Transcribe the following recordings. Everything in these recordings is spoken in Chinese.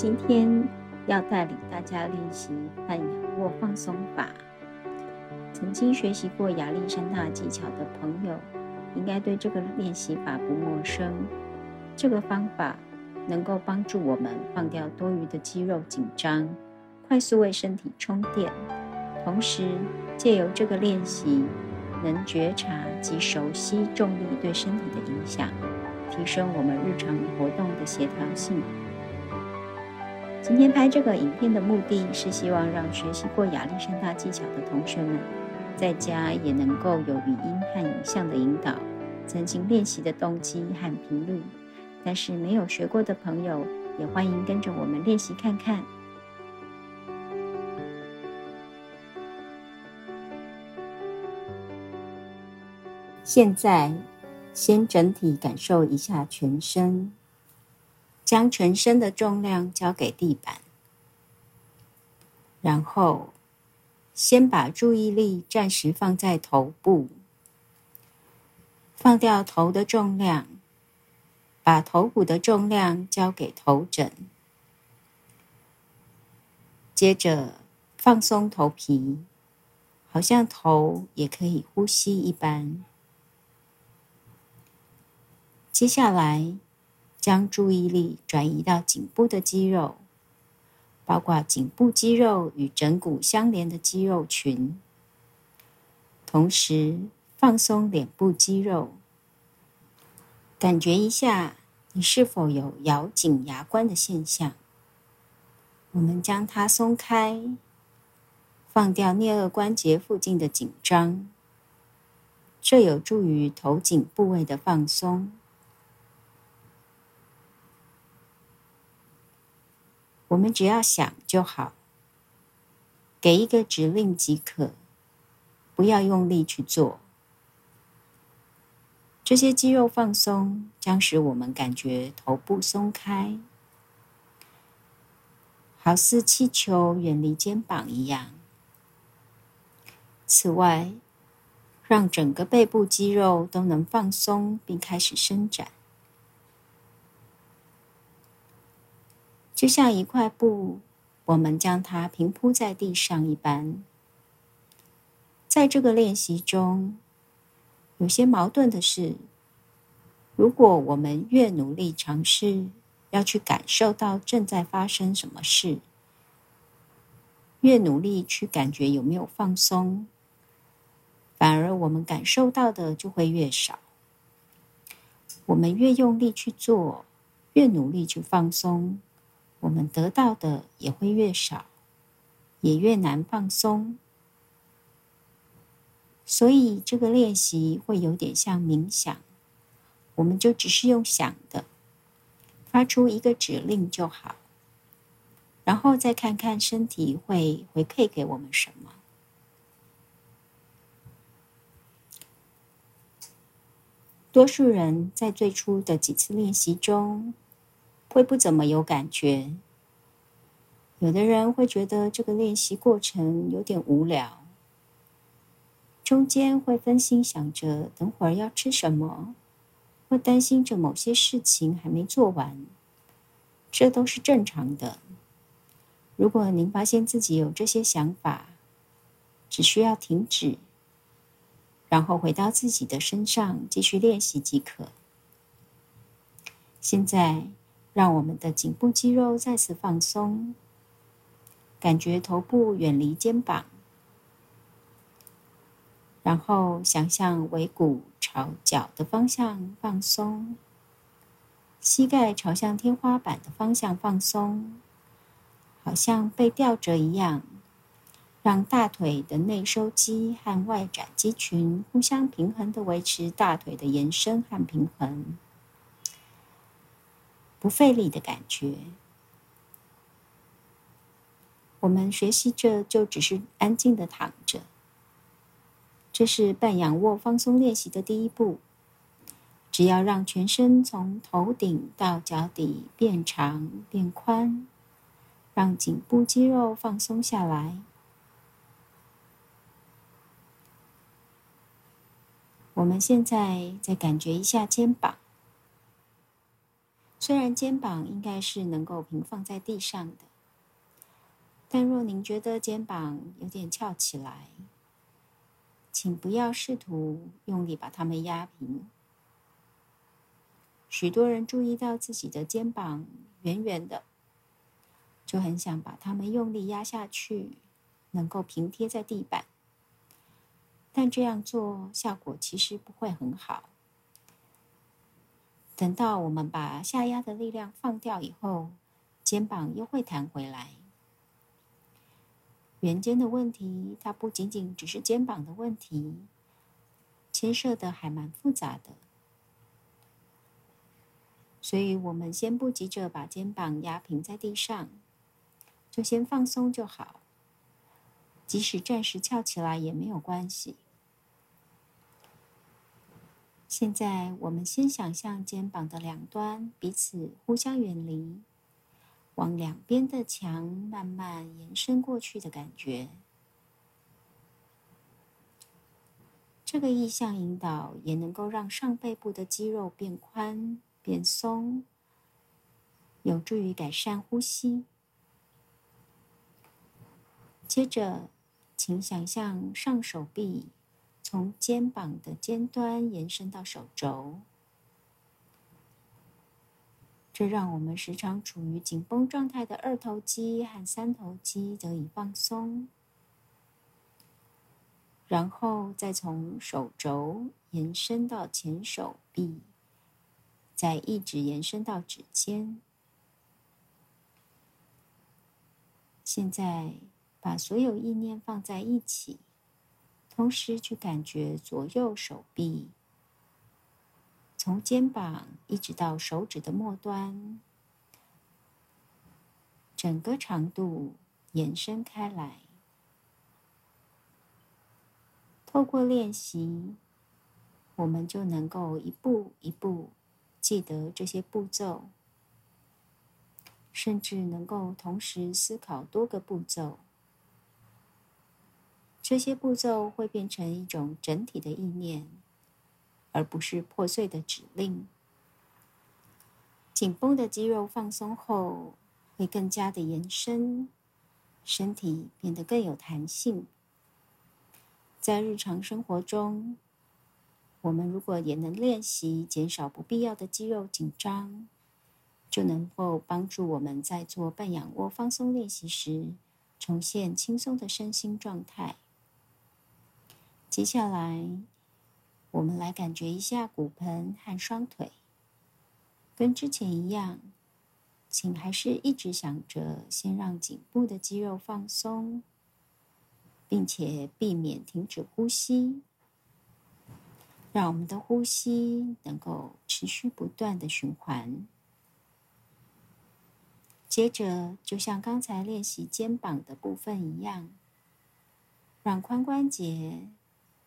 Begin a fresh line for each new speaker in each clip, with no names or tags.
今天要带领大家练习半仰卧放松法。曾经学习过亚历山大技巧的朋友，应该对这个练习法不陌生。这个方法能够帮助我们放掉多余的肌肉紧张，快速为身体充电。同时，借由这个练习，能觉察及熟悉重力对身体的影响，提升我们日常活动的协调性。今天拍这个影片的目的是希望让学习过亚历山大技巧的同学们，在家也能够有语音和影像的引导，增进练习的动机和频率。但是没有学过的朋友，也欢迎跟着我们练习看看。现在，先整体感受一下全身。将全身的重量交给地板，然后先把注意力暂时放在头部，放掉头的重量，把头骨的重量交给头枕，接着放松头皮，好像头也可以呼吸一般。接下来。将注意力转移到颈部的肌肉，包括颈部肌肉与枕骨相连的肌肉群，同时放松脸部肌肉，感觉一下你是否有咬紧牙关的现象。我们将它松开，放掉颞颌关节附近的紧张，这有助于头颈部位的放松。我们只要想就好，给一个指令即可，不要用力去做。这些肌肉放松将使我们感觉头部松开，好似气球远离肩膀一样。此外，让整个背部肌肉都能放松并开始伸展。就像一块布，我们将它平铺在地上一般。在这个练习中，有些矛盾的是，如果我们越努力尝试要去感受到正在发生什么事，越努力去感觉有没有放松，反而我们感受到的就会越少。我们越用力去做，越努力去放松。我们得到的也会越少，也越难放松。所以这个练习会有点像冥想，我们就只是用想的，发出一个指令就好，然后再看看身体会回馈给我们什么。多数人在最初的几次练习中。会不怎么有感觉，有的人会觉得这个练习过程有点无聊，中间会分心想着等会儿要吃什么，或担心着某些事情还没做完，这都是正常的。如果您发现自己有这些想法，只需要停止，然后回到自己的身上继续练习即可。现在。让我们的颈部肌肉再次放松，感觉头部远离肩膀，然后想象尾骨朝脚的方向放松，膝盖朝向天花板的方向放松，好像被吊着一样，让大腿的内收肌和外展肌群互相平衡的维持大腿的延伸和平衡。不费力的感觉。我们学习着，就只是安静的躺着。这是半仰卧放松练习的第一步。只要让全身从头顶到脚底变长变宽，让颈部肌肉放松下来。我们现在再感觉一下肩膀。虽然肩膀应该是能够平放在地上的，但若您觉得肩膀有点翘起来，请不要试图用力把它们压平。许多人注意到自己的肩膀圆圆的，就很想把它们用力压下去，能够平贴在地板。但这样做效果其实不会很好。等到我们把下压的力量放掉以后，肩膀又会弹回来。圆肩的问题，它不仅仅只是肩膀的问题，牵涉的还蛮复杂的。所以，我们先不急着把肩膀压平在地上，就先放松就好。即使暂时翘起来也没有关系。现在，我们先想象肩膀的两端彼此互相远离，往两边的墙慢慢延伸过去的感觉。这个意向引导也能够让上背部的肌肉变宽变松，有助于改善呼吸。接着，请想象上手臂。从肩膀的尖端延伸到手肘，这让我们时常处于紧绷状态的二头肌和三头肌得以放松，然后再从手肘延伸到前手臂，再一直延伸到指尖。现在把所有意念放在一起。同时去感觉左右手臂，从肩膀一直到手指的末端，整个长度延伸开来。透过练习，我们就能够一步一步记得这些步骤，甚至能够同时思考多个步骤。这些步骤会变成一种整体的意念，而不是破碎的指令。紧绷的肌肉放松后，会更加的延伸，身体变得更有弹性。在日常生活中，我们如果也能练习减少不必要的肌肉紧张，就能够帮助我们在做半仰卧放松练习时，重现轻松的身心状态。接下来，我们来感觉一下骨盆和双腿，跟之前一样，请还是一直想着先让颈部的肌肉放松，并且避免停止呼吸，让我们的呼吸能够持续不断的循环。接着，就像刚才练习肩膀的部分一样，让髋关节。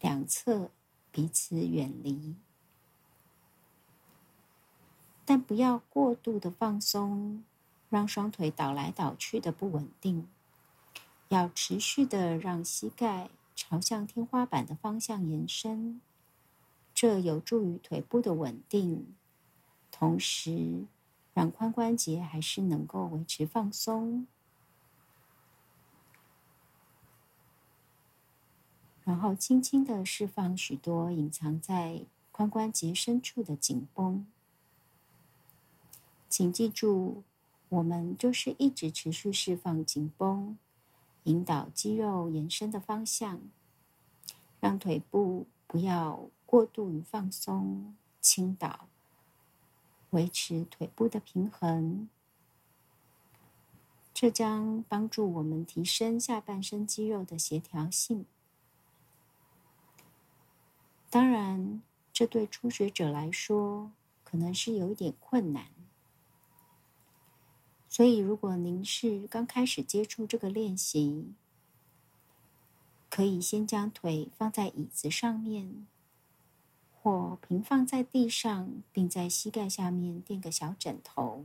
两侧彼此远离，但不要过度的放松，让双腿倒来倒去的不稳定。要持续的让膝盖朝向天花板的方向延伸，这有助于腿部的稳定，同时让髋关节还是能够维持放松。然后轻轻的释放许多隐藏在髋关节深处的紧绷。请记住，我们就是一直持续释放紧绷，引导肌肉延伸的方向，让腿部不要过度于放松、倾倒，维持腿部的平衡。这将帮助我们提升下半身肌肉的协调性。当然，这对初学者来说可能是有一点困难。所以，如果您是刚开始接触这个练习，可以先将腿放在椅子上面，或平放在地上，并在膝盖下面垫个小枕头。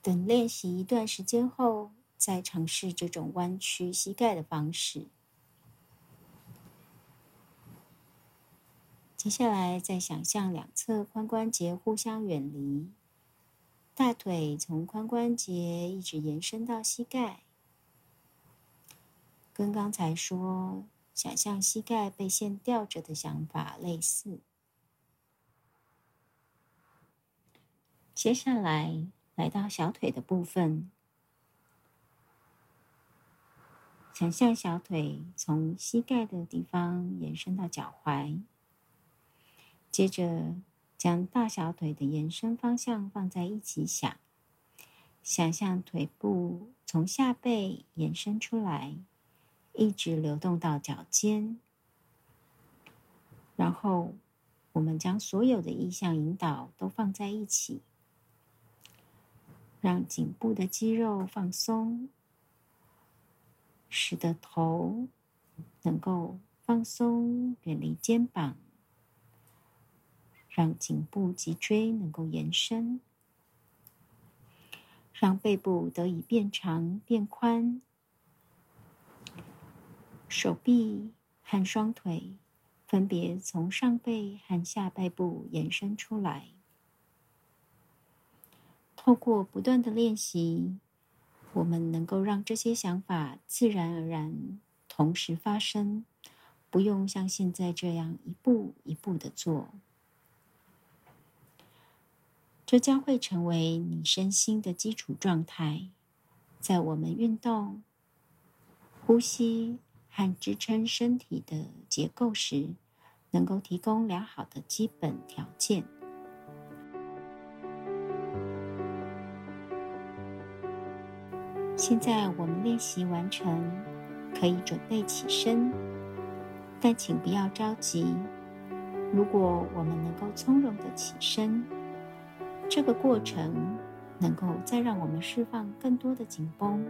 等练习一段时间后，再尝试这种弯曲膝盖的方式。接下来，再想象两侧髋关节互相远离，大腿从髋关节一直延伸到膝盖，跟刚才说想象膝盖被线吊着的想法类似。接下来，来到小腿的部分，想象小腿从膝盖的地方延伸到脚踝。接着，将大小腿的延伸方向放在一起想，想象腿部从下背延伸出来，一直流动到脚尖。然后，我们将所有的意向引导都放在一起，让颈部的肌肉放松，使得头能够放松，远离肩膀。让颈部、脊椎能够延伸，让背部得以变长变宽，手臂和双腿分别从上背和下背部延伸出来。透过不断的练习，我们能够让这些想法自然而然同时发生，不用像现在这样一步一步的做。这将会成为你身心的基础状态，在我们运动、呼吸和支撑身体的结构时，能够提供良好的基本条件。现在我们练习完成，可以准备起身，但请不要着急。如果我们能够从容的起身。这个过程能够再让我们释放更多的紧绷。